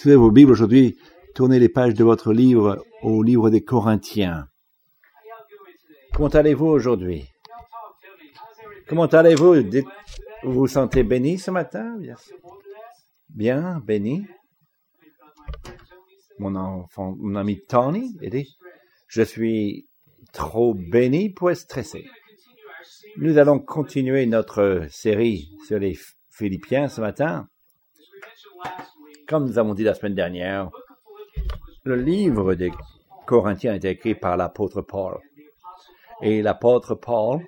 Si vous avez vos Bibles aujourd'hui, tournez les pages de votre livre au livre des Corinthiens. Comment allez-vous aujourd'hui? Comment allez-vous? Vous vous sentez béni ce matin? Bien, béni. Mon enfant, mon ami Tony, il dit, je suis trop béni pour être stressé. Nous allons continuer notre série sur les Philippiens ce matin. Comme nous avons dit la semaine dernière, le livre des Corinthiens est écrit par l'apôtre Paul. Et l'apôtre Paul,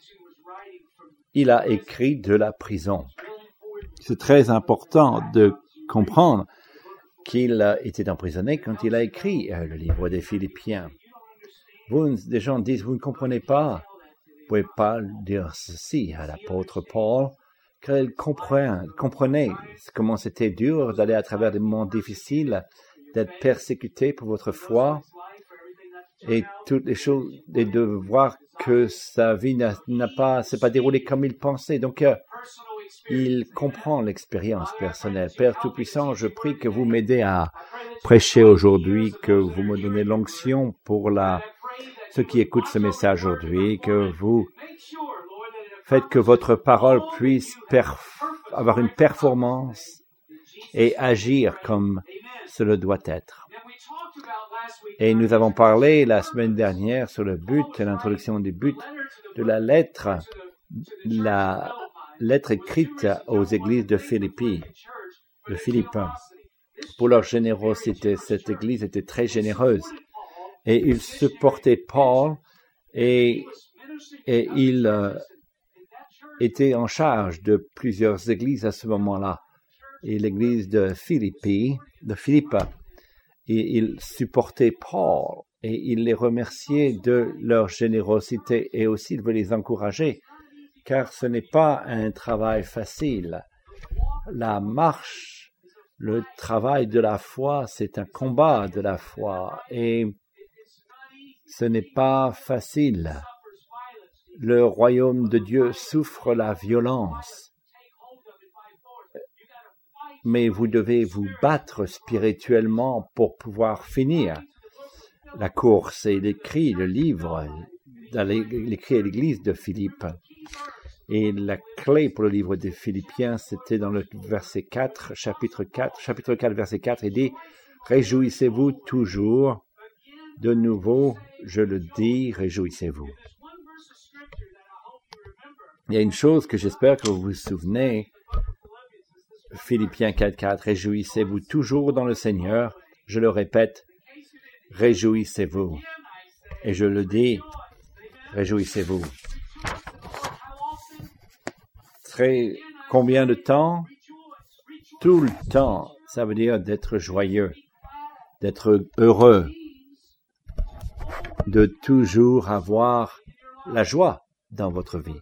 il a écrit de la prison. C'est très important de comprendre qu'il était emprisonné quand il a écrit euh, le livre des Philippiens. Vous, des gens disent, vous ne comprenez pas. Vous pouvez pas dire ceci à l'apôtre Paul, il comprenait comment c'était dur d'aller à travers des moments difficiles, d'être persécuté pour votre foi et toutes les choses, et de voir que sa vie n'a pas, s'est pas déroulée comme il pensait. Donc, euh, il comprend l'expérience personnelle. Père Tout-Puissant, je prie que vous m'aidez à prêcher aujourd'hui, que vous me donnez l'onction pour la, ceux qui écoutent ce message aujourd'hui, que vous faites que votre parole puisse avoir une performance et agir comme cela doit être. Et nous avons parlé la semaine dernière sur le but, l'introduction du but de la lettre, la lettre écrite aux églises de Philippi, de. Pour leur générosité, cette église était très généreuse et ils supportaient Paul et, et il euh, était en charge de plusieurs églises à ce moment-là. Et l'église de Philippi, de Philippe, et il supportait Paul et il les remerciait de leur générosité et aussi il veut les encourager car ce n'est pas un travail facile. La marche, le travail de la foi, c'est un combat de la foi et ce n'est pas facile. Le royaume de Dieu souffre la violence. Mais vous devez vous battre spirituellement pour pouvoir finir la course. Et il écrit le livre, il écrit à l'église de Philippe. Et la clé pour le livre des Philippiens, c'était dans le verset 4, chapitre 4, chapitre 4, verset 4, il dit, Réjouissez-vous toujours. De nouveau, je le dis, réjouissez-vous. Il y a une chose que j'espère que vous vous souvenez. Philippiens 4, 4, Réjouissez-vous toujours dans le Seigneur. Je le répète, réjouissez-vous. Et je le dis, réjouissez-vous combien de temps? Tout le temps. Ça veut dire d'être joyeux, d'être heureux, de toujours avoir la joie dans votre vie.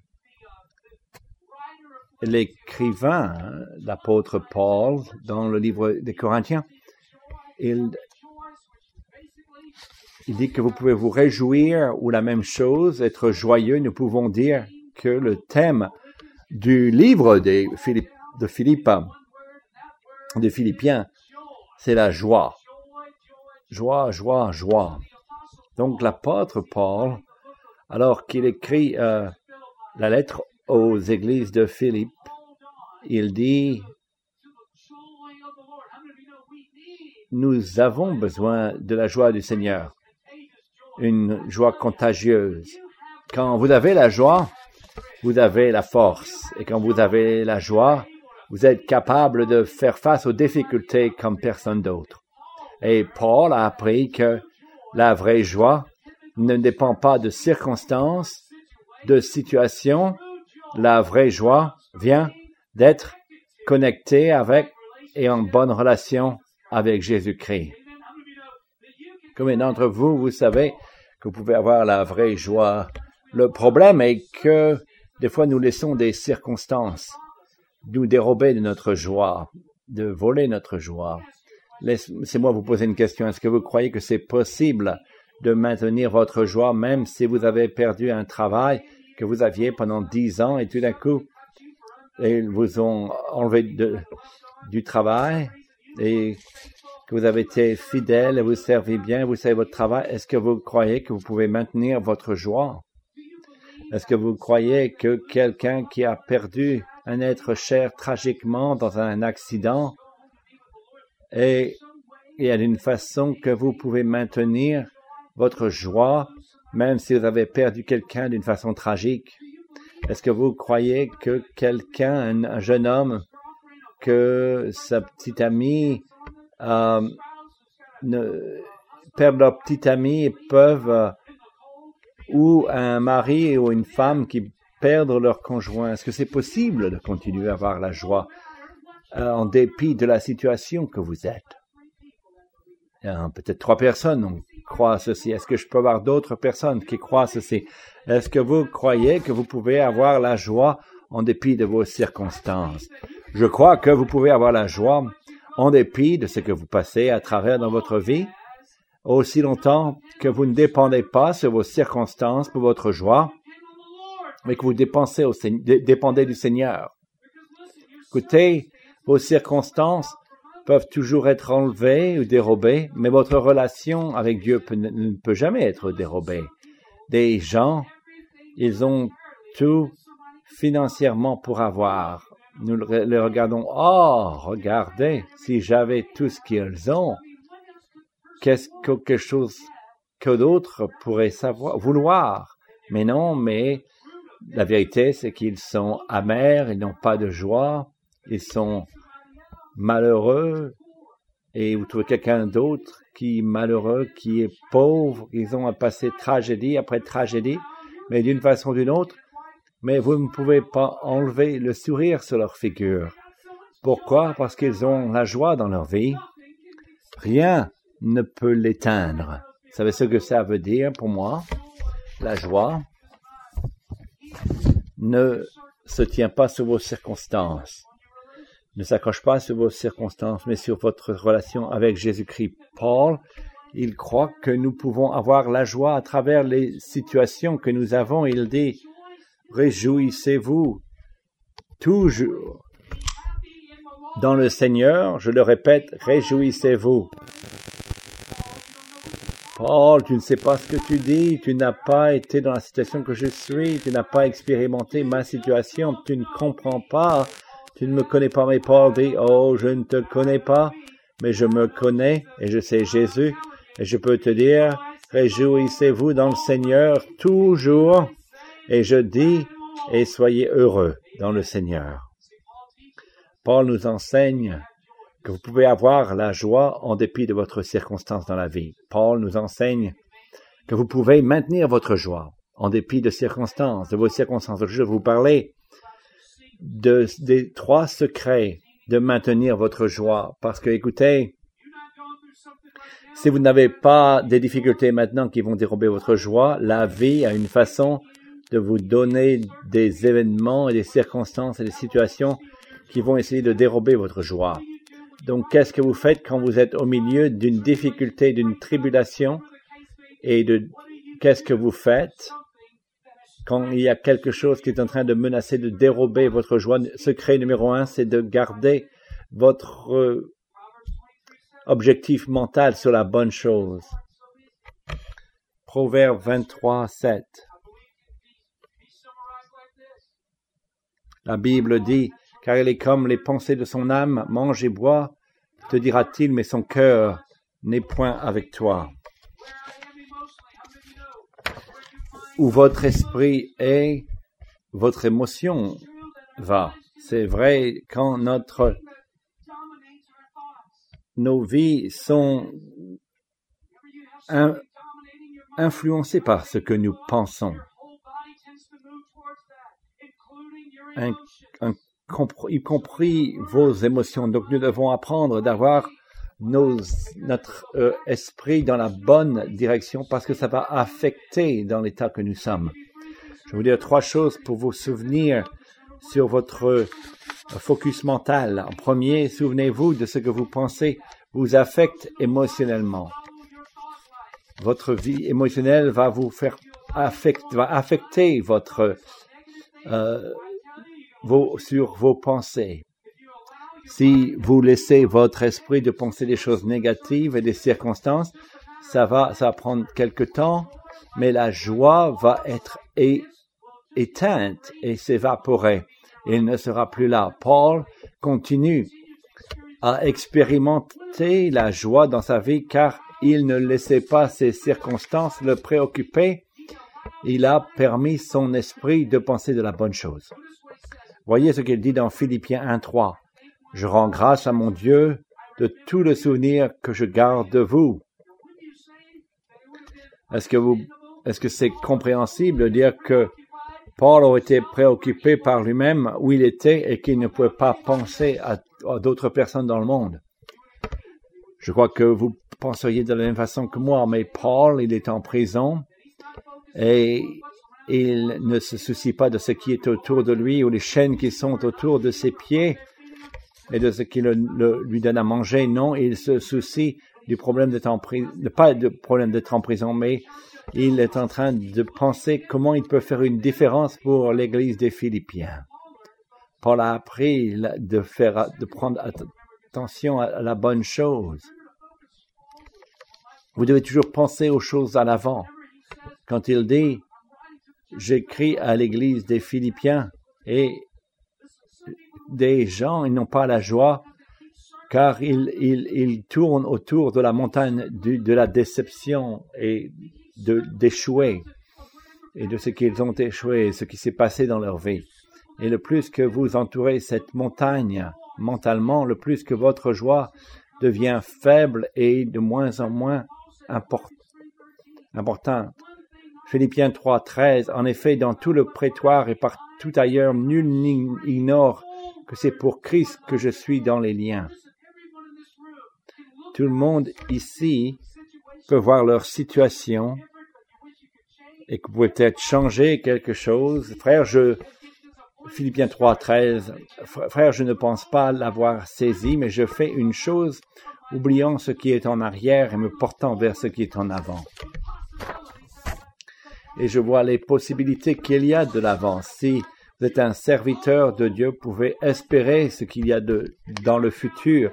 L'écrivain, l'apôtre Paul, dans le livre des Corinthiens, il, il dit que vous pouvez vous réjouir ou la même chose, être joyeux. Nous pouvons dire que le thème du livre de Philippe, de Philippe, des Philippiens, c'est la joie. Joie, joie, joie. Donc l'apôtre Paul, alors qu'il écrit euh, la lettre aux églises de Philippe, il dit, nous avons besoin de la joie du Seigneur, une joie contagieuse. Quand vous avez la joie, vous avez la force. Et quand vous avez la joie, vous êtes capable de faire face aux difficultés comme personne d'autre. Et Paul a appris que la vraie joie ne dépend pas de circonstances, de situations. La vraie joie vient d'être connecté avec et en bonne relation avec Jésus-Christ. Combien d'entre vous, vous savez que vous pouvez avoir la vraie joie? Le problème est que des fois, nous laissons des circonstances nous dérober de notre joie, de voler notre joie. Laissez-moi vous poser une question. Est-ce que vous croyez que c'est possible de maintenir votre joie même si vous avez perdu un travail que vous aviez pendant dix ans et tout d'un coup, ils vous ont enlevé du travail et que vous avez été fidèle, vous servez bien, vous savez votre travail. Est-ce que vous croyez que vous pouvez maintenir votre joie? Est-ce que vous croyez que quelqu'un qui a perdu un être cher tragiquement dans un accident et il y a une façon que vous pouvez maintenir votre joie même si vous avez perdu quelqu'un d'une façon tragique? Est-ce que vous croyez que quelqu'un, un, jeune homme, que sa petite amie euh, perdent leur petite amie et peuvent, euh, ou un mari ou une femme qui perdent leur conjoint, est-ce que c'est possible de continuer à avoir la joie euh, en dépit de la situation que vous êtes? Peut-être trois personnes qui croient ceci. Est-ce que je peux avoir d'autres personnes qui croient ceci? Est-ce que vous croyez que vous pouvez avoir la joie en dépit de vos circonstances? Je crois que vous pouvez avoir la joie en dépit de ce que vous passez à travers dans votre vie, aussi longtemps que vous ne dépendez pas sur vos circonstances pour votre joie, mais que vous dépendez du Seigneur. Écoutez, vos circonstances peuvent toujours être enlevées ou dérobées, mais votre relation avec Dieu ne peut jamais être dérobée. Des gens, ils ont tout financièrement pour avoir. Nous les regardons. Oh, regardez, si j'avais tout ce qu'ils ont, qu'est-ce que quelque chose que d'autres pourraient savoir, vouloir? Mais non, mais la vérité, c'est qu'ils sont amers, ils n'ont pas de joie, ils sont malheureux, et vous trouvez quelqu'un d'autre qui est malheureux, qui est pauvre, ils ont à passer tragédie après tragédie, mais d'une façon ou d'une autre, mais vous ne pouvez pas enlever le sourire sur leur figure. Pourquoi? Parce qu'ils ont la joie dans leur vie. Rien ne peut l'éteindre. Vous savez ce que ça veut dire pour moi? La joie ne se tient pas sur vos circonstances ne s'accroche pas sur vos circonstances, mais sur votre relation avec Jésus-Christ. Paul, il croit que nous pouvons avoir la joie à travers les situations que nous avons. Il dit, réjouissez-vous toujours. Dans le Seigneur, je le répète, réjouissez-vous. Paul, tu ne sais pas ce que tu dis, tu n'as pas été dans la situation que je suis, tu n'as pas expérimenté ma situation, tu ne comprends pas tu ne me connais pas, mais Paul dit, oh, je ne te connais pas, mais je me connais et je sais Jésus, et je peux te dire, réjouissez-vous dans le Seigneur toujours, et je dis, et soyez heureux dans le Seigneur. Paul nous enseigne que vous pouvez avoir la joie en dépit de votre circonstance dans la vie. Paul nous enseigne que vous pouvez maintenir votre joie en dépit de circonstances, de vos circonstances. Je vous parler de, des trois secrets de maintenir votre joie. Parce que, écoutez, si vous n'avez pas des difficultés maintenant qui vont dérober votre joie, la vie a une façon de vous donner des événements et des circonstances et des situations qui vont essayer de dérober votre joie. Donc, qu'est-ce que vous faites quand vous êtes au milieu d'une difficulté, d'une tribulation? Et de qu'est-ce que vous faites? Quand il y a quelque chose qui est en train de menacer de dérober votre joie, secret numéro un, c'est de garder votre euh, objectif mental sur la bonne chose. Proverbe 23, 7. La Bible dit, car il est comme les pensées de son âme, mange et bois, te dira-t-il, mais son cœur n'est point avec toi. Où votre esprit est, votre émotion va. C'est vrai quand notre nos vies sont influencées par ce que nous pensons, y compris vos émotions. Donc nous devons apprendre d'avoir notre euh, esprit dans la bonne direction parce que ça va affecter dans l'état que nous sommes. Je vais vous dire trois choses pour vous souvenir sur votre euh, focus mental. En premier, souvenez-vous de ce que vous pensez vous affecte émotionnellement. Votre vie émotionnelle va vous faire affect, va affecter votre euh, vos, sur vos pensées. Si vous laissez votre esprit de penser des choses négatives et des circonstances, ça va, ça va prendre quelque temps, mais la joie va être éteinte et s'évaporer. Il ne sera plus là. Paul continue à expérimenter la joie dans sa vie car il ne laissait pas ces circonstances le préoccuper. Il a permis son esprit de penser de la bonne chose. Voyez ce qu'il dit dans Philippiens 1.3. Je rends grâce à mon Dieu de tout le souvenir que je garde de vous. Est-ce que vous, est-ce que c'est compréhensible de dire que Paul a été préoccupé par lui-même où il était et qu'il ne pouvait pas penser à, d'autres personnes dans le monde? Je crois que vous penseriez de la même façon que moi, mais Paul, il est en prison et il ne se soucie pas de ce qui est autour de lui ou les chaînes qui sont autour de ses pieds et de ce qui lui donne à manger. Non, il se soucie du problème d'être en prison, pas de problème d'être en prison, mais il est en train de penser comment il peut faire une différence pour l'Église des Philippiens. Paul a appris de faire, de prendre attention à la bonne chose. Vous devez toujours penser aux choses à l'avant. Quand il dit, j'écris à l'église des Philippiens et des gens, ils n'ont pas la joie car ils, ils, tournent autour de la montagne de la déception et d'échouer et de ce qu'ils ont échoué, ce qui s'est passé dans leur vie. Et le plus que vous entourez cette montagne mentalement, le plus que votre joie devient faible et de moins en moins importante. Philippiens 3, 13. En effet, dans tout le prétoire et partout ailleurs, nul n'ignore que c'est pour Christ que je suis dans les liens. Tout le monde ici peut voir leur situation et que vous pouvez peut-être changer quelque chose. Frère, je, Philippiens 3, 13, frère, je ne pense pas l'avoir saisi, mais je fais une chose, oubliant ce qui est en arrière et me portant vers ce qui est en avant. Et je vois les possibilités qu'il y a de l'avant. Si vous êtes un serviteur de Dieu, vous pouvez espérer ce qu'il y a de, dans le futur.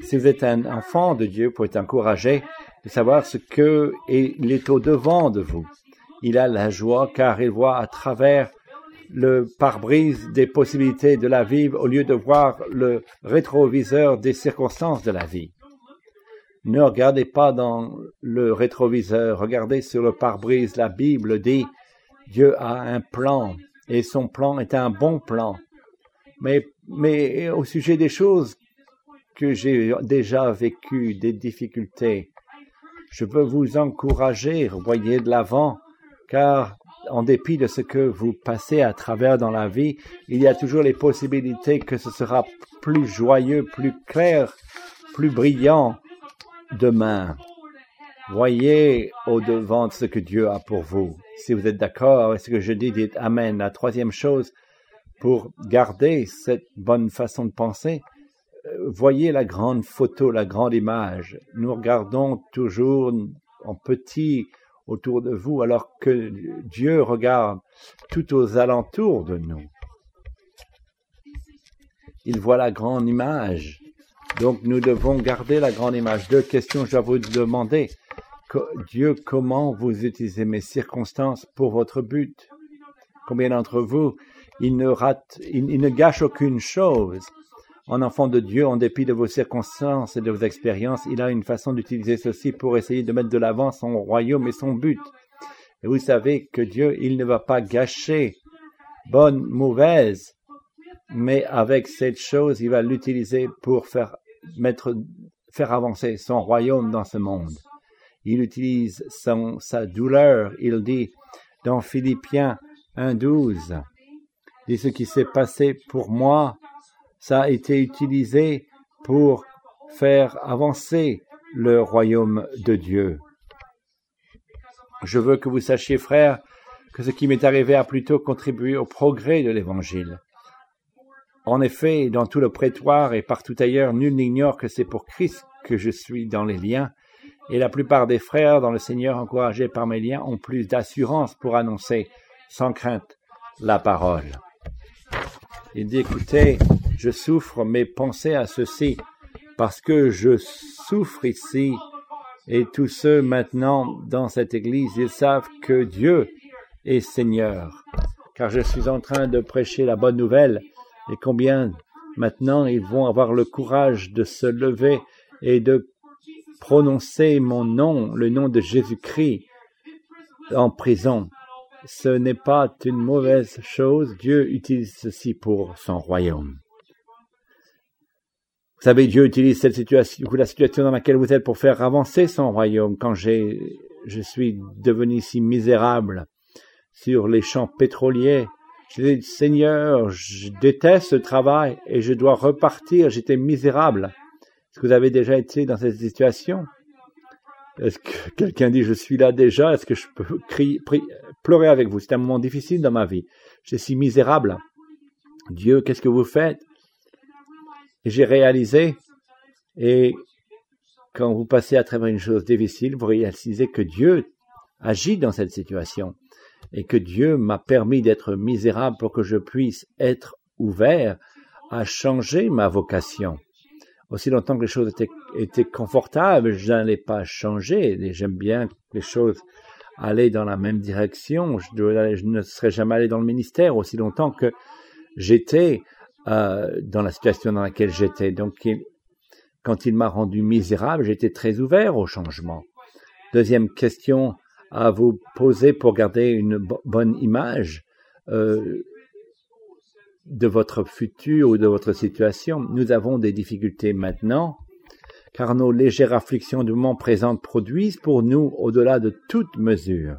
Si vous êtes un enfant de Dieu, vous pouvez être encouragé de savoir ce que il est au devant de vous. Il a la joie car il voit à travers le pare-brise des possibilités de la vie au lieu de voir le rétroviseur des circonstances de la vie. Ne regardez pas dans le rétroviseur, regardez sur le pare-brise. La Bible dit Dieu a un plan et son plan est un bon plan. Mais, mais au sujet des choses que j'ai déjà vécues, des difficultés, je veux vous encourager, voyez de l'avant, car en dépit de ce que vous passez à travers dans la vie, il y a toujours les possibilités que ce sera plus joyeux, plus clair, plus brillant demain. Voyez au devant de ce que Dieu a pour vous. Si vous êtes d'accord avec ce que je dis, dites Amen. La troisième chose, pour garder cette bonne façon de penser, euh, voyez la grande photo, la grande image. Nous regardons toujours en petit autour de vous alors que Dieu regarde tout aux alentours de nous. Il voit la grande image. Donc nous devons garder la grande image. Deux questions, je dois vous demander. Dieu, comment vous utilisez mes circonstances pour votre but? Combien d'entre vous, il ne rate, il, ne gâche aucune chose? En enfant de Dieu, en dépit de vos circonstances et de vos expériences, il a une façon d'utiliser ceci pour essayer de mettre de l'avant son royaume et son but. Vous savez que Dieu, il ne va pas gâcher bonne, mauvaise, mais avec cette chose, il va l'utiliser pour faire avancer son royaume dans ce monde. Il utilise son, sa douleur. Il dit dans Philippiens 1.12, dit ce qui s'est passé pour moi, ça a été utilisé pour faire avancer le royaume de Dieu. Je veux que vous sachiez, frères, que ce qui m'est arrivé a plutôt contribué au progrès de l'Évangile. En effet, dans tout le prétoire et partout ailleurs, nul n'ignore que c'est pour Christ que je suis dans les liens, et la plupart des frères dans le Seigneur encouragés par mes liens ont plus d'assurance pour annoncer sans crainte la parole. Il dit, écoutez, je souffre, mais pensez à ceci, parce que je souffre ici, et tous ceux maintenant dans cette église, ils savent que Dieu est Seigneur, car je suis en train de prêcher la bonne nouvelle, et combien maintenant ils vont avoir le courage de se lever et de prononcer mon nom, le nom de Jésus-Christ, en prison. Ce n'est pas une mauvaise chose. Dieu utilise ceci pour son royaume. Vous savez, Dieu utilise cette situation, la situation dans laquelle vous êtes pour faire avancer son royaume. Quand j'ai, je suis devenu si misérable sur les champs pétroliers, je dis, Seigneur, je déteste ce travail et je dois repartir. J'étais misérable. Est-ce que vous avez déjà été dans cette situation? Est-ce que quelqu'un dit je suis là déjà Est-ce que je peux crier, pleurer avec vous? C'est un moment difficile dans ma vie. Je suis misérable. Dieu, qu'est-ce que vous faites? Et j'ai réalisé, et quand vous passez à travers une chose difficile, vous réalisez que Dieu agit dans cette situation et que Dieu m'a permis d'être misérable pour que je puisse être ouvert à changer ma vocation aussi longtemps que les choses étaient, confortables, je n'allais pas changer. J'aime bien que les choses allaient dans la même direction. Je, je, ne serais jamais allé dans le ministère aussi longtemps que j'étais euh, dans la situation dans laquelle j'étais. Donc, quand il m'a rendu misérable, j'étais très ouvert au changement. Deuxième question à vous poser pour garder une bonne image. Euh, de votre futur ou de votre situation. Nous avons des difficultés maintenant, car nos légères afflictions du moment présent produisent pour nous, au-delà de toute mesure,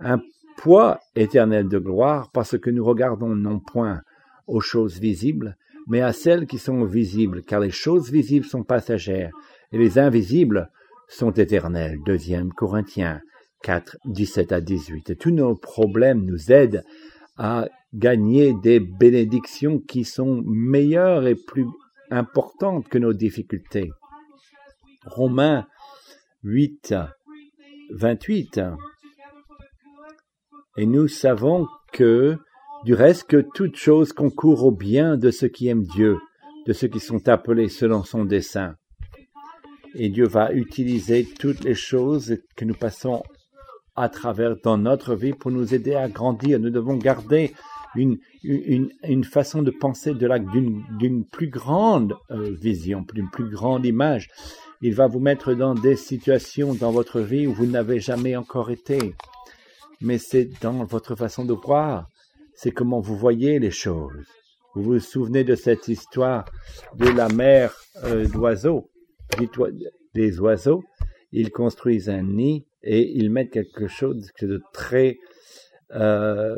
un poids éternel de gloire, parce que nous regardons non point aux choses visibles, mais à celles qui sont visibles, car les choses visibles sont passagères, et les invisibles sont éternelles. Deuxième Corinthiens 4, 17 à 18. Et tous nos problèmes nous aident à gagner des bénédictions qui sont meilleures et plus importantes que nos difficultés. Romains 8, 28. Et nous savons que, du reste, que toute chose concourt au bien de ceux qui aiment Dieu, de ceux qui sont appelés selon son dessein. Et Dieu va utiliser toutes les choses que nous passons à travers dans notre vie pour nous aider à grandir. Nous devons garder une, une, façon de penser de la, d'une, plus grande euh, vision, d'une plus grande image. Il va vous mettre dans des situations dans votre vie où vous n'avez jamais encore été. Mais c'est dans votre façon de voir. C'est comment vous voyez les choses. Vous vous souvenez de cette histoire de la mère euh, d'oiseaux, des oiseaux. Ils construisent un nid et ils mettent quelque chose de très euh,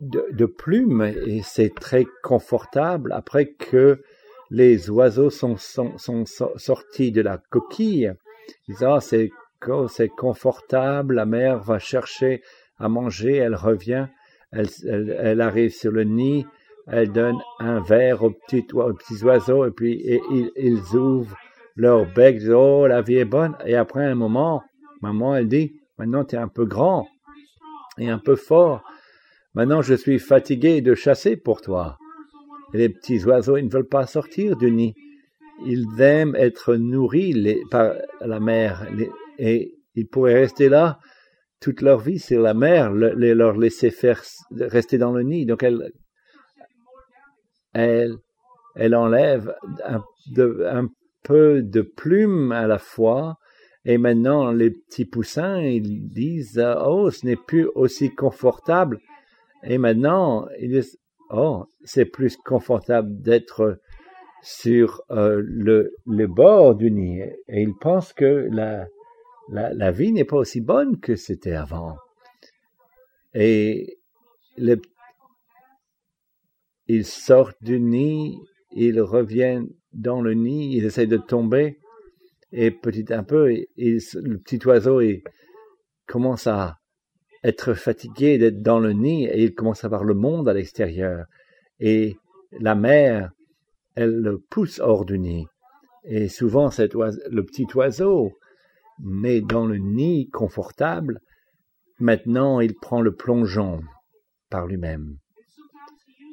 de, plumes et c'est très confortable après que les oiseaux sont, sortis de la coquille. Ils ah, c'est, c'est confortable, la mère va chercher à manger, elle revient, elle, elle, arrive sur le nid, elle donne un verre aux petits, aux oiseaux et puis ils, ils ouvrent leur bec, oh, la vie est bonne. Et après un moment, maman, elle dit, maintenant tu es un peu grand et un peu fort. Maintenant, je suis fatigué de chasser pour toi. Les petits oiseaux, ils ne veulent pas sortir du nid. Ils aiment être nourris par la mer et ils pourraient rester là toute leur vie sur la mer, leur laisser faire rester dans le nid. Donc elle, elle, elle enlève un, un peu de plumes à la fois. Et maintenant, les petits poussins, ils disent, oh, ce n'est plus aussi confortable et maintenant, ils disent, oh, c'est plus confortable d'être sur euh, le, bord du nid. Et ils pensent que la, la, vie n'est pas aussi bonne que c'était avant. Et le, ils sortent du nid, ils reviennent dans le nid, ils essayent de tomber, et petit à peu, le petit oiseau il commence à être fatigué d'être dans le nid et il commence à voir le monde à l'extérieur. Et la mère, elle le pousse hors du nid. Et souvent, le petit oiseau, né dans le nid confortable, maintenant il prend le plongeon par lui-même.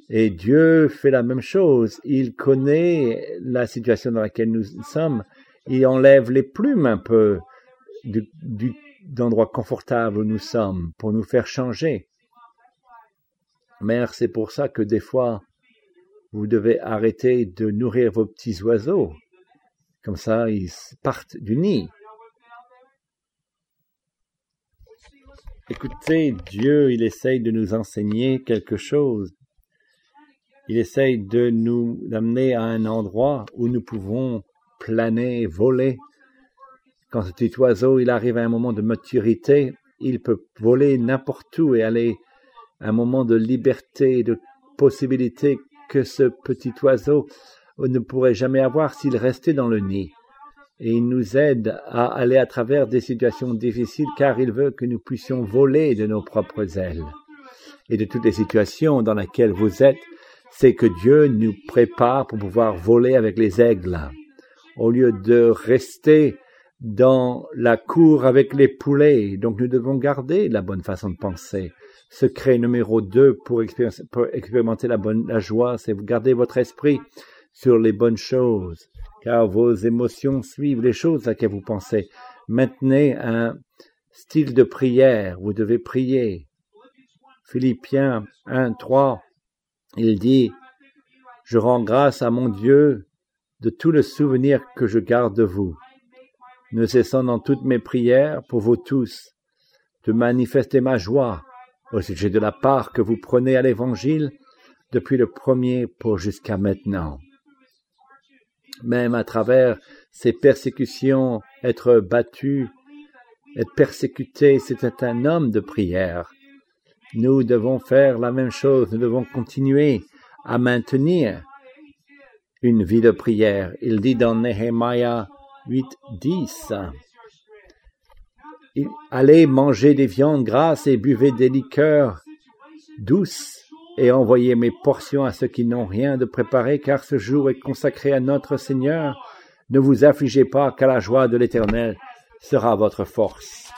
Et Dieu fait la même chose. Il connaît la situation dans laquelle nous sommes. Il enlève les plumes un peu du, du d'endroit confortable où nous sommes pour nous faire changer. Mère, c'est pour ça que des fois, vous devez arrêter de nourrir vos petits oiseaux. Comme ça, ils partent du nid. Écoutez, Dieu, il essaye de nous enseigner quelque chose. Il essaye de nous amener à un endroit où nous pouvons planer, voler. Quand ce petit oiseau, il arrive à un moment de maturité, il peut voler n'importe où et aller à un moment de liberté, de possibilité que ce petit oiseau ne pourrait jamais avoir s'il restait dans le nid. Et il nous aide à aller à travers des situations difficiles car il veut que nous puissions voler de nos propres ailes. Et de toutes les situations dans lesquelles vous êtes, c'est que Dieu nous prépare pour pouvoir voler avec les aigles, au lieu de rester dans la cour avec les poulets. Donc nous devons garder la bonne façon de penser. Secret numéro deux pour, expérimenter la bonne la joie, c'est garder votre esprit sur les bonnes choses car vos émotions suivent les choses à laquelle vous pensez. Maintenez un style de prière, vous devez prier. Philippiens 1, 3, il dit, Je rends grâce à mon Dieu de tout le souvenir que je garde de vous, ne cessant dans toutes mes prières pour vous tous de manifester ma joie au sujet de la part que vous prenez à l'Évangile depuis le premier pour jusqu'à maintenant même à travers ces persécutions, être battu, être persécuté, c'était un homme de prière. Nous devons faire la même chose, nous devons continuer à maintenir une vie de prière. Il dit dans Nehemiah 8, 10, Allez manger des viandes grasses et buvez des liqueurs douces et envoyez mes portions à ceux qui n'ont rien de préparé, car ce jour est consacré à notre Seigneur. Ne vous affligez pas, car la joie de l'Éternel sera votre force.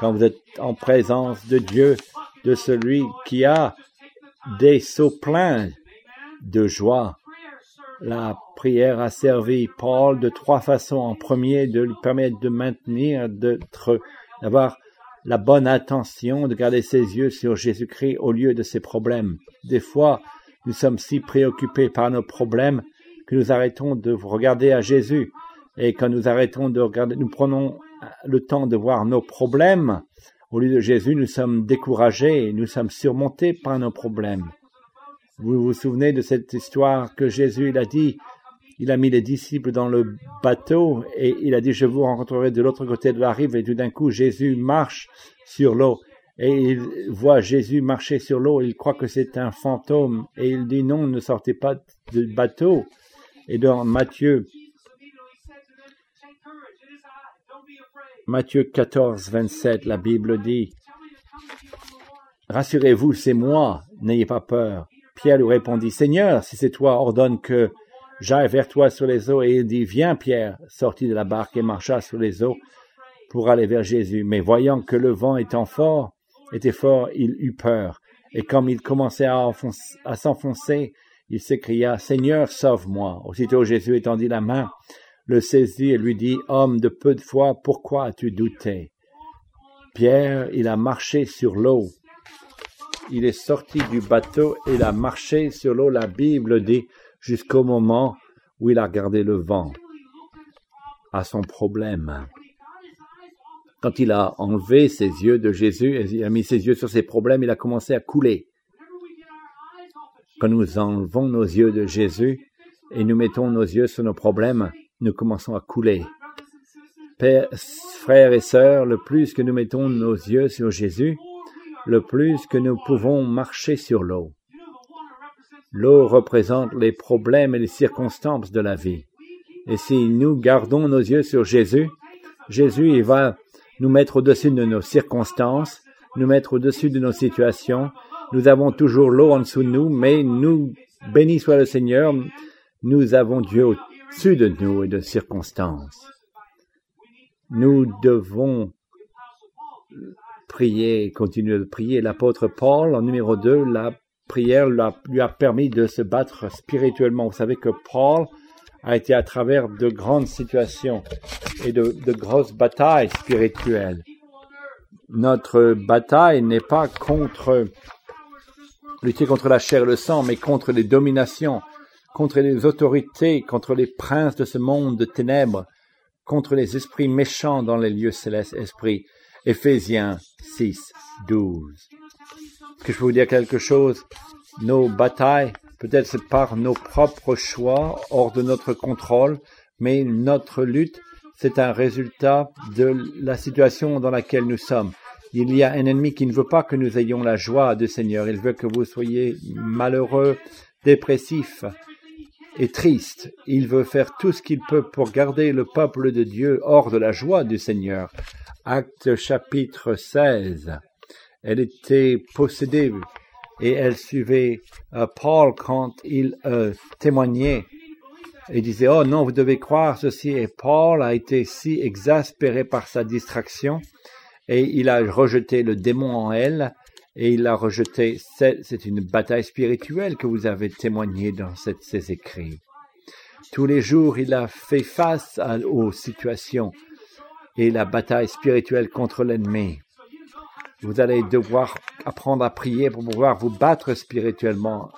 Quand vous êtes en présence de Dieu, de celui qui a des seaux pleins de joie, la prière a servi Paul de trois façons. En premier, de lui permettre de maintenir, d'avoir la bonne attention de garder ses yeux sur Jésus-Christ au lieu de ses problèmes. Des fois, nous sommes si préoccupés par nos problèmes que nous arrêtons de regarder à Jésus. Et quand nous arrêtons de regarder, nous prenons le temps de voir nos problèmes. Au lieu de Jésus, nous sommes découragés, nous sommes surmontés par nos problèmes. Vous vous souvenez de cette histoire que Jésus il a dit, il a mis les disciples dans le bateau et il a dit, je vous rencontrerai de l'autre côté de la rive. Et tout d'un coup, Jésus marche sur l'eau et il voit Jésus marcher sur l'eau. Il croit que c'est un fantôme et il dit, non, ne sortez pas du bateau. Et dans Matthieu, Matthieu 14, 27, la Bible dit, Rassurez-vous, c'est moi, n'ayez pas peur. Pierre lui répondit, Seigneur, si c'est toi, ordonne que j'aille vers toi sur les eaux. Et il dit, viens Pierre, sortit de la barque et marcha sur les eaux pour aller vers Jésus. Mais voyant que le vent étant fort, était fort, il eut peur. Et comme il commençait à, à s'enfoncer, il s'écria, Seigneur, sauve-moi. Aussitôt Jésus étendit la main, le saisit et lui dit, Homme de peu de foi, pourquoi as-tu douté? Pierre, il a marché sur l'eau. Il est sorti du bateau et il a marché sur l'eau. La Bible dit, jusqu'au moment où il a regardé le vent à son problème. Quand il a enlevé ses yeux de Jésus, il a mis ses yeux sur ses problèmes, il a commencé à couler. Quand nous enlevons nos yeux de Jésus et nous mettons nos yeux sur nos problèmes, nous commençons à couler. Père, frères et sœurs, le plus que nous mettons nos yeux sur Jésus, le plus que nous pouvons marcher sur l'eau. L'eau représente les problèmes et les circonstances de la vie. Et si nous gardons nos yeux sur Jésus, Jésus il va nous mettre au-dessus de nos circonstances, nous mettre au-dessus de nos situations. Nous avons toujours l'eau en dessous de nous, mais nous, béni soit le Seigneur, nous avons Dieu au-dessus de nous et de circonstances. Nous devons prier, continuer de prier. L'apôtre Paul, en numéro 2, la prière lui a permis de se battre spirituellement. Vous savez que Paul a été à travers de grandes situations et de, de grosses batailles spirituelles. Notre bataille n'est pas contre lutter contre la chair et le sang, mais contre les dominations, contre les autorités, contre les princes de ce monde de ténèbres, contre les esprits méchants dans les lieux célestes, esprits. Éphésiens 6, 12. Est-ce que je peux vous dire quelque chose? Nos batailles, peut-être par nos propres choix, hors de notre contrôle, mais notre lutte, c'est un résultat de la situation dans laquelle nous sommes. Il y a un ennemi qui ne veut pas que nous ayons la joie du Seigneur. Il veut que vous soyez malheureux, dépressifs et tristes. Il veut faire tout ce qu'il peut pour garder le peuple de Dieu hors de la joie du Seigneur. Acte chapitre 16. Elle était possédée et elle suivait euh, Paul quand il euh, témoignait et disait Oh non, vous devez croire ceci. Et Paul a été si exaspéré par sa distraction et il a rejeté le démon en elle et il a rejeté. C'est une bataille spirituelle que vous avez témoigné dans ces écrits. Tous les jours, il a fait face aux situations et la bataille spirituelle contre l'ennemi. Vous allez devoir apprendre à prier pour pouvoir vous battre spirituellement.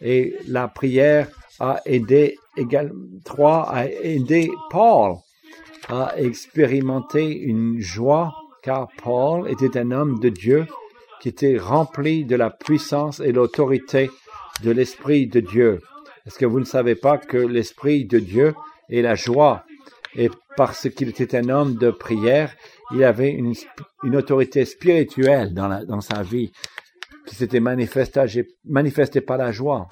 Et la prière a aidé également, trois, a aidé Paul à expérimenter une joie, car Paul était un homme de Dieu qui était rempli de la puissance et l'autorité de l'Esprit de Dieu. Est-ce que vous ne savez pas que l'Esprit de Dieu est la joie? Et parce qu'il était un homme de prière, il avait une, autorité spirituelle dans, sa vie qui s'était manifestée, par la joie.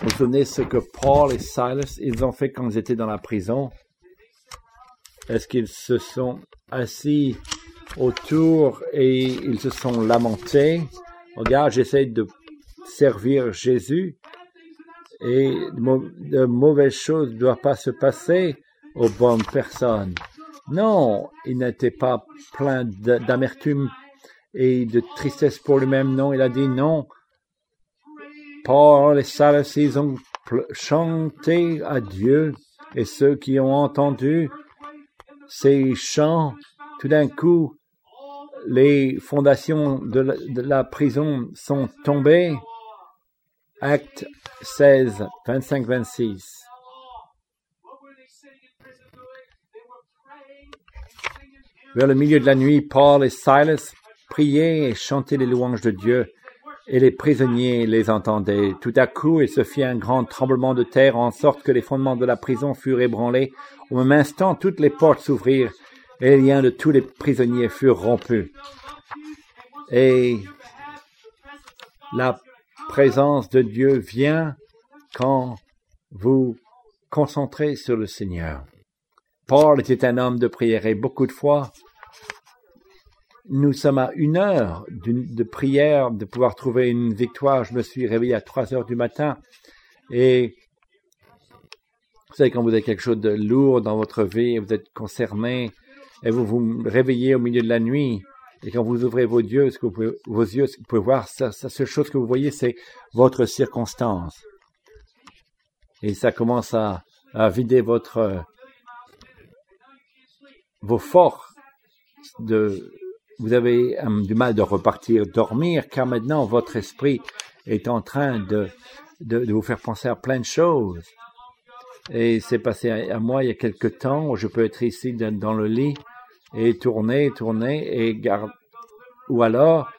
Vous vous souvenez ce que Paul et Silas, ils ont fait quand ils étaient dans la prison? Est-ce qu'ils se sont assis autour et ils se sont lamentés? Regarde, j'essaie de servir Jésus et de mauvaises choses ne doivent pas se passer aux bonnes personnes. Non, il n'était pas plein d'amertume et de tristesse pour lui-même. Non, il a dit non. Paul et Silas, ils ont chanté à Dieu et ceux qui ont entendu ces chants, tout d'un coup, les fondations de la prison sont tombées Acte 16, 25-26. Vers le milieu de la nuit, Paul et Silas priaient et chantaient les louanges de Dieu, et les prisonniers les entendaient. Tout à coup, il se fit un grand tremblement de terre, en sorte que les fondements de la prison furent ébranlés. Au même instant, toutes les portes s'ouvrirent, et les liens de tous les prisonniers furent rompus. Et la présence de Dieu vient quand vous concentrez sur le Seigneur. Paul était un homme de prière et beaucoup de fois, nous sommes à une heure de prière de pouvoir trouver une victoire. Je me suis réveillé à trois heures du matin et vous savez, quand vous avez quelque chose de lourd dans votre vie, vous êtes concerné et vous vous réveillez au milieu de la nuit, et quand vous ouvrez vos yeux, ce que vous pouvez, vos yeux, ce que vous pouvez voir, la seule chose que vous voyez, c'est votre circonstance. Et ça commence à, à vider votre, vos forces de, vous avez um, du mal de repartir dormir, car maintenant votre esprit est en train de, de, de vous faire penser à plein de choses. Et c'est passé à, moi il y a quelque temps où je peux être ici dans le lit et tourner, tourner et garder, ou alors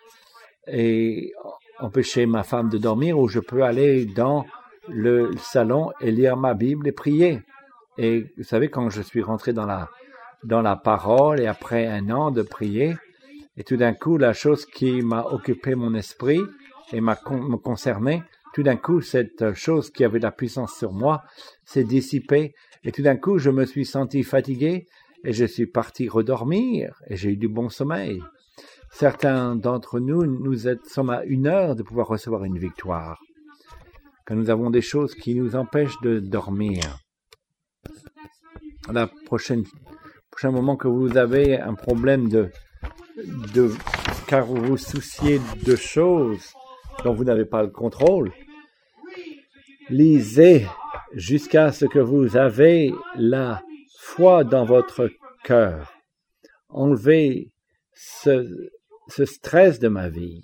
et empêcher ma femme de dormir, ou je peux aller dans le salon et lire ma Bible et prier. Et vous savez, quand je suis rentré dans la, dans la parole et après un an de prier, et tout d'un coup, la chose qui m'a occupé mon esprit et m'a concerné, tout d'un coup, cette chose qui avait la puissance sur moi s'est dissipée. Et tout d'un coup, je me suis senti fatigué et je suis parti redormir et j'ai eu du bon sommeil. Certains d'entre nous, nous sommes à une heure de pouvoir recevoir une victoire. Quand nous avons des choses qui nous empêchent de dormir. La prochaine, prochain moment que vous avez un problème de, de car vous vous souciez de choses dont vous n'avez pas le contrôle. Lisez jusqu'à ce que vous avez la dans votre cœur. Enlevez ce, stress de ma vie.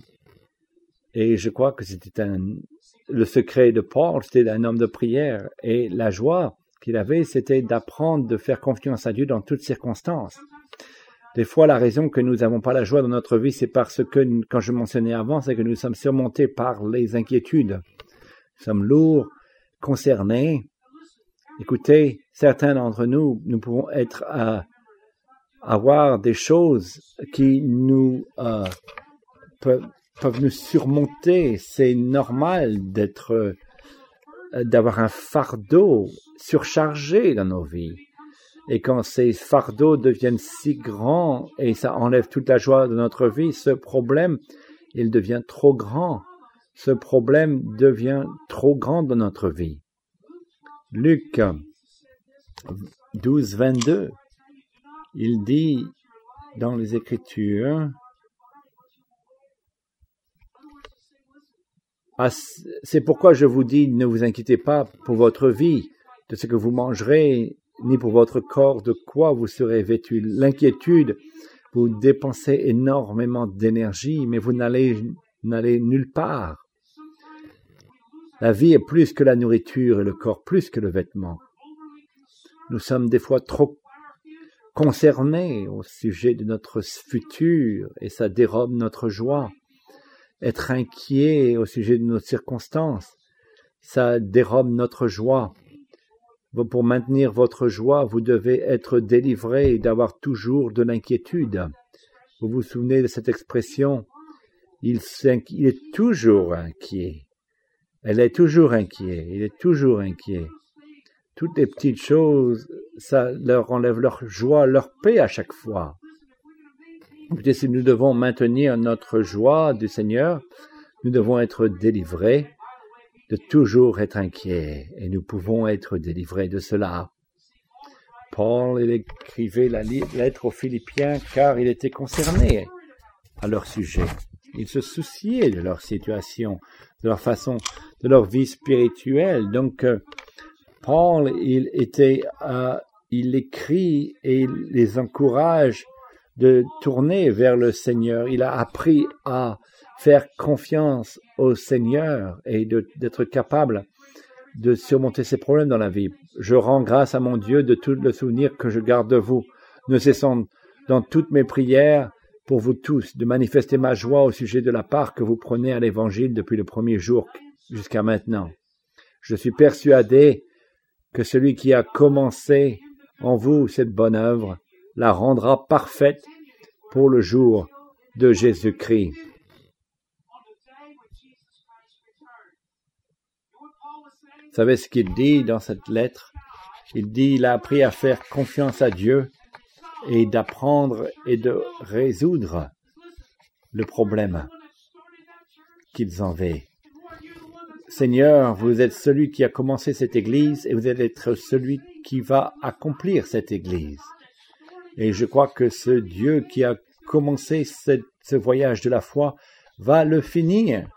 Et je crois que c'était le secret de Paul, c'était un homme de prière. Et la joie qu'il avait, c'était d'apprendre de faire confiance à Dieu dans toutes circonstances. Des fois, la raison que nous n'avons pas la joie dans notre vie, c'est parce que, quand je mentionnais avant, c'est que nous sommes surmontés par les inquiétudes. Nous sommes lourds, concernés. Écoutez, certains d'entre nous, nous pouvons être à avoir des choses qui nous euh, peuvent, nous surmonter. C'est normal d'être, euh, d'avoir un fardeau surchargé dans nos vies. Et quand ces fardeaux deviennent si grands et ça enlève toute la joie de notre vie, ce problème, il devient trop grand. Ce problème devient trop grand dans notre vie. Luc 12, 22, il dit dans les Écritures, ah, c'est pourquoi je vous dis, ne vous inquiétez pas pour votre vie, de ce que vous mangerez, ni pour votre corps de quoi vous serez vêtu. L'inquiétude, vous dépensez énormément d'énergie, mais vous n'allez, n'allez nulle part. La vie est plus que la nourriture et le corps plus que le vêtement. Nous sommes des fois trop concernés au sujet de notre futur et ça dérobe notre joie. Être inquiet au sujet de nos circonstances, ça dérobe notre joie. Pour maintenir votre joie, vous devez être délivré d'avoir toujours de l'inquiétude. Vous vous souvenez de cette expression il, il, est toujours inquiet. Elle est toujours inquiet. Il est toujours inquiet. Toutes les petites choses, ça leur enlève leur joie, leur paix à chaque fois. Écoutez, si nous devons maintenir notre joie du Seigneur, nous devons être délivrés de toujours être inquiets et nous pouvons être délivrés de cela. Paul il écrivait la lettre aux Philippiens car il était concerné à leur sujet. Il se souciait de leur situation, de leur façon, de leur vie spirituelle. Donc, euh, Paul, il était, euh, il écrit et il les encourage de tourner vers le Seigneur. Il a appris à faire confiance au Seigneur et d'être capable de surmonter ses problèmes dans la vie. Je rends grâce à mon Dieu de tout le souvenir que je garde de vous, ne cessant dans toutes mes prières pour vous tous de manifester ma joie au sujet de la part que vous prenez à l'Évangile depuis le premier jour jusqu'à maintenant. Je suis persuadé que celui qui a commencé en vous cette bonne œuvre la rendra parfaite pour le jour de Jésus-Christ. Vous savez ce qu'il dit dans cette lettre? Il dit il a appris à faire confiance à Dieu et d'apprendre et de résoudre le problème qu'ils avaient. Seigneur, vous êtes celui qui a commencé cette Église et vous allez être celui qui va accomplir cette Église. Et je crois que ce Dieu qui a commencé ce, voyage de la foi va le finir.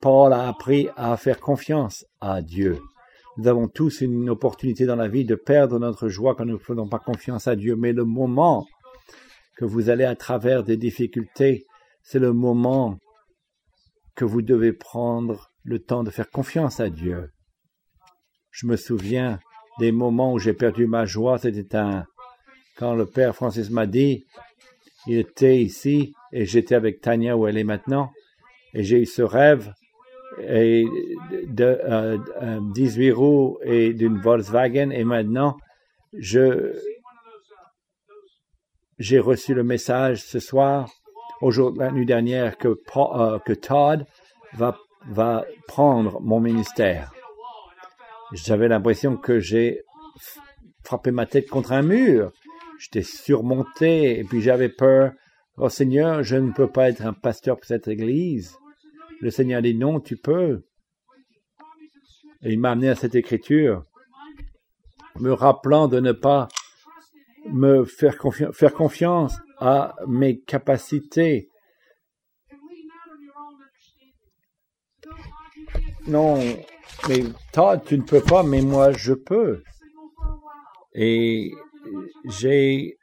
Paul a appris à faire confiance à Dieu. Nous avons tous une opportunité dans la vie de perdre notre joie quand nous ne faisons pas confiance à Dieu. Mais le moment que vous allez à travers des difficultés, c'est le moment que vous devez prendre le temps de faire confiance à Dieu. Je me souviens des moments où j'ai perdu ma joie. C'était un, quand le Père Francis m'a dit, il était ici et j'étais avec Tania où elle est maintenant. Et j'ai eu ce rêve et de 18 euh, roues et d'une Volkswagen et maintenant je j'ai reçu le message ce soir, aujourd'hui, la nuit dernière, que, euh, que Todd va, va prendre mon ministère. J'avais l'impression que j'ai frappé ma tête contre un mur. J'étais surmonté et puis j'avais peur. Oh Seigneur, je ne peux pas être un pasteur pour cette église. Le Seigneur dit non, tu peux. Et il m'a amené à cette écriture, me rappelant de ne pas me faire, faire confiance à mes capacités. Non, mais toi, tu ne peux pas, mais moi, je peux. Et j'ai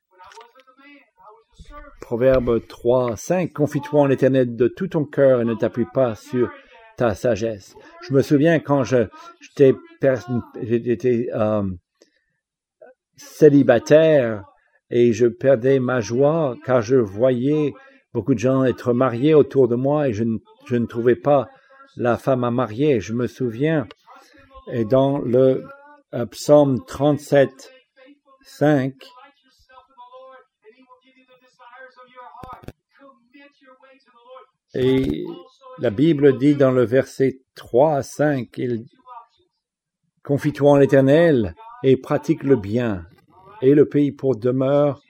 Proverbe 3, 5, confie-toi en l'éternel de tout ton cœur et ne t'appuie pas sur ta sagesse. Je me souviens quand je, j'étais, euh, célibataire et je perdais ma joie car je voyais beaucoup de gens être mariés autour de moi et je, je ne trouvais pas la femme à marier. Je me souviens, et dans le euh, psaume 37, 5, et la Bible dit dans le verset 3 à 5, il confie-toi en l'éternel et pratique le bien, et le pays pour demeure,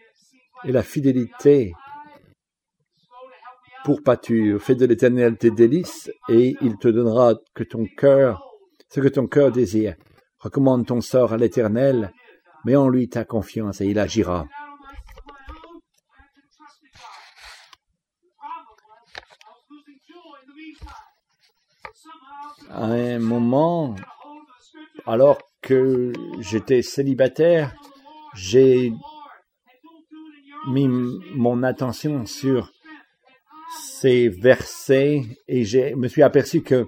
et la fidélité pour pâture. Fais de l'éternel tes délices, et il te donnera ce que ton cœur désire. Recommande ton sort à l'éternel, mets en lui ta confiance, et il agira. À un moment, alors que j'étais célibataire, j'ai mis mon attention sur ces versets et je me suis aperçu que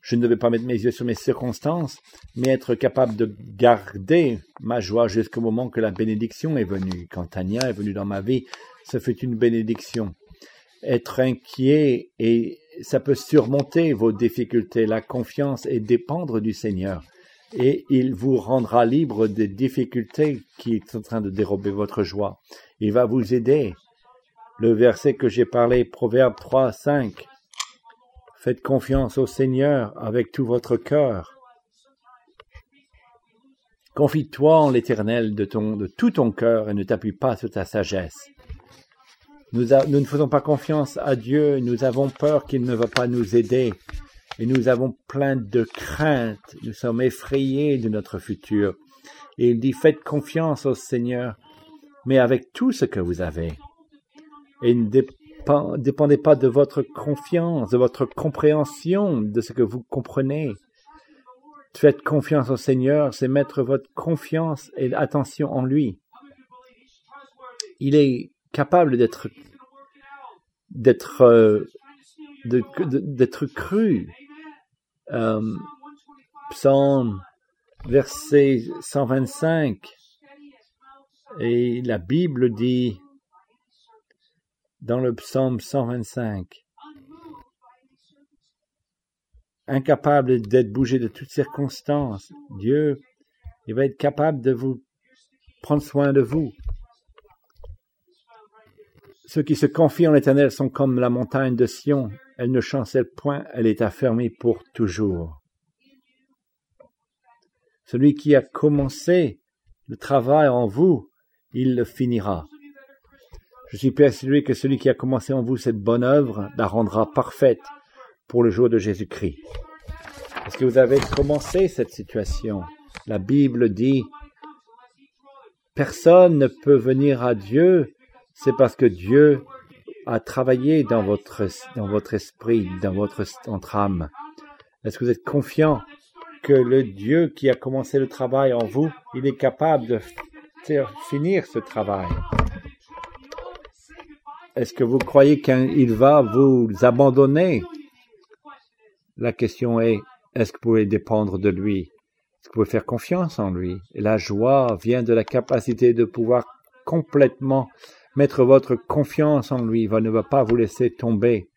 je ne devais pas mettre mes yeux sur mes circonstances, mais être capable de garder ma joie jusqu'au moment que la bénédiction est venue. Quand Tania est venue dans ma vie, ce fut une bénédiction. Être inquiet et ça peut surmonter vos difficultés. La confiance et dépendre du Seigneur et il vous rendra libre des difficultés qui sont en train de dérober votre joie. Il va vous aider. Le verset que j'ai parlé, Proverbe 3, 5. Faites confiance au Seigneur avec tout votre cœur. Confie-toi en l'Éternel de, de tout ton cœur et ne t'appuie pas sur ta sagesse. Nous, ne faisons pas confiance à Dieu, nous avons peur qu'il ne va pas nous aider et nous avons plein de craintes, nous sommes effrayés de notre futur. Et il dit, faites confiance au Seigneur, mais avec tout ce que vous avez. Et ne dépendez pas de votre confiance, de votre compréhension, de ce que vous comprenez. Faites confiance au Seigneur, c'est mettre votre confiance et attention en lui. Il est capable d'être d'être euh, d'être cru. Euh, psaume verset 125 et la Bible dit dans le psaume 125 incapable d'être bougé de toutes circonstances Dieu il va être capable de vous prendre soin de vous ceux qui se confient en l'Éternel sont comme la montagne de Sion elle ne chancelle point, elle est affermie pour toujours. Celui qui a commencé le travail en vous, il le finira. Je suis persuadé que celui qui a commencé en vous cette bonne œuvre la rendra parfaite pour le jour de Jésus-Christ. Est-ce que vous avez commencé cette situation? La Bible dit, personne ne peut venir à Dieu, c'est parce que Dieu à travailler dans votre, esprit, dans votre âme. Est-ce que vous êtes confiant que le Dieu qui a commencé le travail en vous, il est capable de finir ce travail? Est-ce que vous croyez qu'il va vous abandonner? La question est, est-ce que vous pouvez dépendre de lui? Est-ce que vous pouvez faire confiance en lui? La joie vient de la capacité de pouvoir complètement Mettre votre confiance en lui va, ne va pas vous laisser tomber,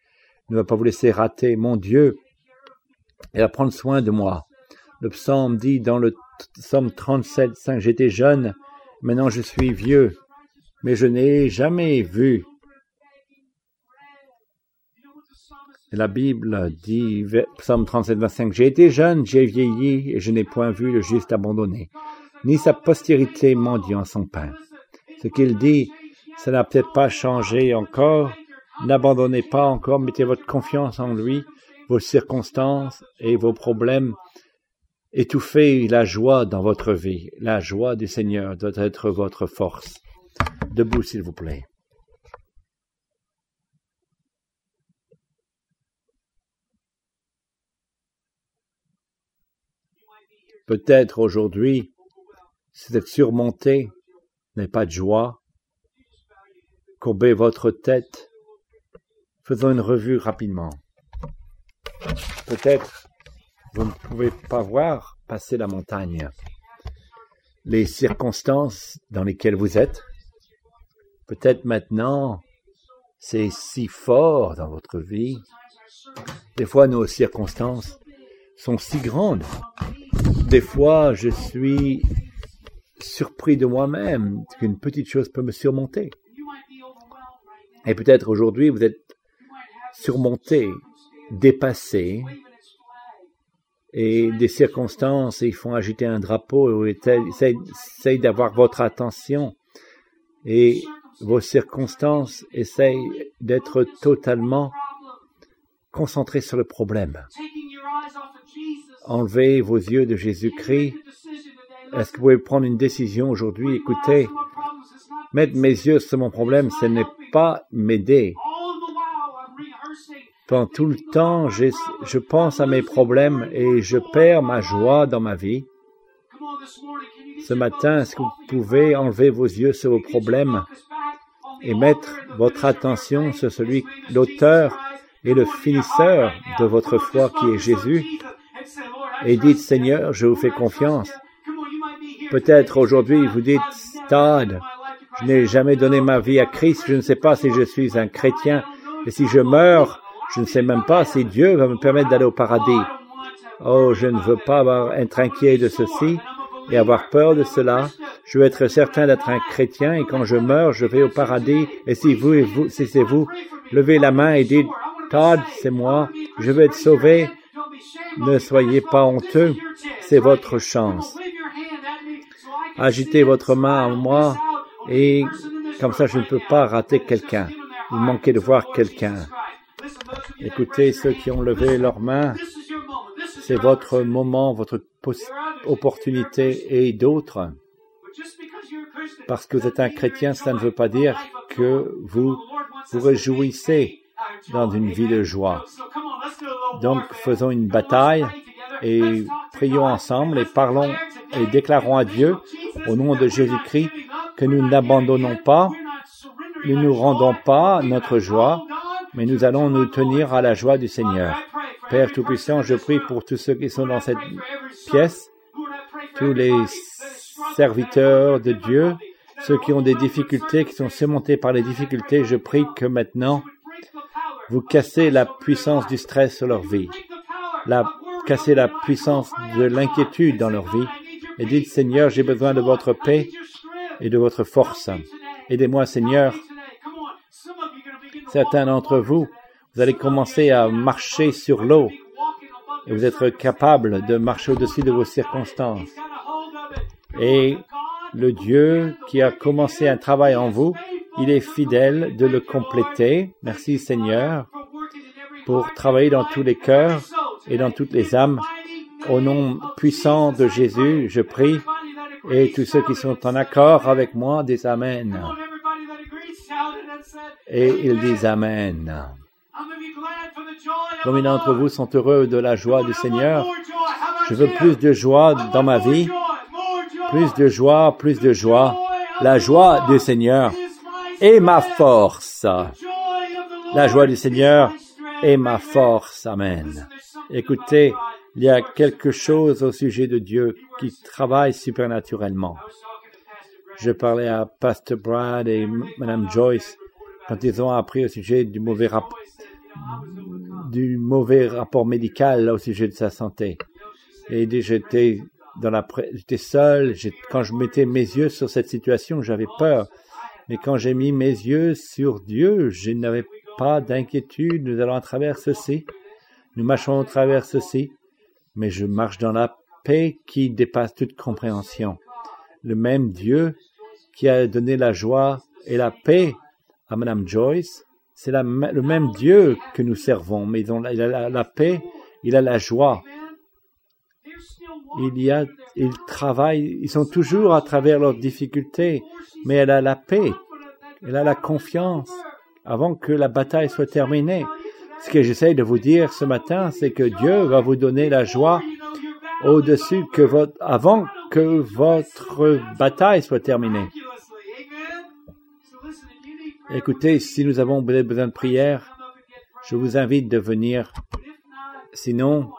ne va pas vous laisser rater. Mon Dieu, il va prendre soin de moi. Le psaume dit dans le psaume 37, 5, j'étais jeune, maintenant je suis vieux, mais je n'ai jamais vu. La Bible dit, psaume 37, 25, j'ai été jeune, j'ai vieilli, et je n'ai point vu le juste abandonné, ni sa postérité mendiant son pain. Ce qu'il dit, ça n'a peut-être pas changé encore. N'abandonnez pas encore, mettez votre confiance en lui, vos circonstances et vos problèmes. Étouffez la joie dans votre vie. La joie du Seigneur doit être votre force. Debout, s'il vous plaît. Peut-être aujourd'hui, si vous êtes surmonté, n'avez pas de joie, courbez votre tête. Faisons une revue rapidement. Peut-être vous ne pouvez pas voir passer la montagne. Les circonstances dans lesquelles vous êtes, peut-être maintenant, c'est si fort dans votre vie. Des fois, nos circonstances sont si grandes. Des fois, je suis surpris de moi-même qu'une petite chose peut me surmonter. Et peut-être aujourd'hui, vous êtes surmonté, dépassé, et des circonstances, ils font agiter un drapeau, et essayent d'avoir votre attention, et vos circonstances essayent d'être totalement concentrées sur le problème. Enlevez vos yeux de Jésus-Christ. Est-ce que vous pouvez prendre une décision aujourd'hui? Écoutez, mettre mes yeux sur mon problème, ce n'est pas m'aider. Pendant tout le temps, je pense à mes problèmes et je perds ma joie dans ma vie. Ce matin, est-ce que vous pouvez enlever vos yeux sur vos problèmes et mettre votre attention sur celui, l'auteur et le finisseur de votre foi qui est Jésus et dites Seigneur, je vous fais confiance. Peut-être aujourd'hui vous dites Stade, je n'ai jamais donné ma vie à Christ, je ne sais pas si je suis un chrétien et si je meurs, je ne sais même pas si Dieu va me permettre d'aller au paradis. Oh, je ne veux pas être inquiet de ceci et avoir peur de cela. Je veux être certain d'être un chrétien et quand je meurs, je vais au paradis. Et si vous, et vous si c'est vous, levez la main et dites, Todd, c'est moi, je veux être sauvé. Ne soyez pas honteux, c'est votre chance. Agitez votre main à moi et comme ça je ne peux pas rater quelqu'un. Vous manquez de voir quelqu'un. Écoutez ceux qui ont levé leurs mains. C'est votre moment, votre opportunité et d'autres. Parce que vous êtes un chrétien, ça ne veut pas dire que vous vous réjouissez dans une vie de joie. Donc faisons une bataille et prions ensemble et parlons et déclarons à Dieu, au nom de Jésus-Christ, que nous n'abandonnons pas, nous ne nous rendons pas notre joie, mais nous allons nous tenir à la joie du Seigneur. Père Tout-Puissant, je prie pour tous ceux qui sont dans cette pièce, tous les serviteurs de Dieu, ceux qui ont des difficultés, qui sont surmontés par les difficultés, je prie que maintenant, vous cassez la puissance du stress sur leur vie, cassez la puissance de l'inquiétude dans leur vie, et dites, Seigneur, j'ai besoin de votre paix et de votre force. Aidez-moi, Seigneur. Certains d'entre vous, vous allez commencer à marcher sur l'eau et vous êtes capable de marcher au-dessus de vos circonstances. Et le Dieu qui a commencé un travail en vous, il est fidèle de le compléter. Merci Seigneur pour travailler dans tous les cœurs et dans toutes les âmes. Au nom puissant de Jésus, je prie et tous ceux qui sont en accord avec moi disent Amen. Et ils disent Amen. Combien d'entre vous sont heureux de la joie du Seigneur Je veux plus de joie dans ma vie. Plus de joie, plus de joie. La joie du Seigneur est ma force. La joie du Seigneur est ma force. Amen. Écoutez, il y a quelque chose au sujet de Dieu qui travaille supernaturellement. Je parlais à Pastor Brad et Madame Joyce quand ils ont appris au sujet du mauvais, du mauvais rapport médical au sujet de sa santé. Et j'étais dans la, j'étais seul. Quand je mettais mes yeux sur cette situation, j'avais peur. Mais quand j'ai mis mes yeux sur Dieu, je n'avais pas d'inquiétude. Nous allons à travers ceci. Nous marchons à travers ceci. Mais je marche dans la paix qui dépasse toute compréhension. Le même Dieu qui a donné la joie et la paix à Madame Joyce, c'est le même Dieu que nous servons, mais il a la, paix, il a la joie. Il y a, ils travaillent, ils sont toujours à travers leurs difficultés, mais elle a la paix, elle a la confiance avant que la bataille soit terminée. Ce que j'essaie de vous dire ce matin, c'est que Dieu va vous donner la joie au-dessus que votre, avant que votre bataille soit terminée. Écoutez, si nous avons besoin de prière, je vous invite de venir. Sinon,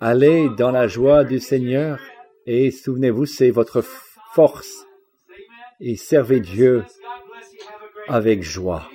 allez dans la joie du Seigneur et souvenez-vous, c'est votre force et servez Dieu avec joie.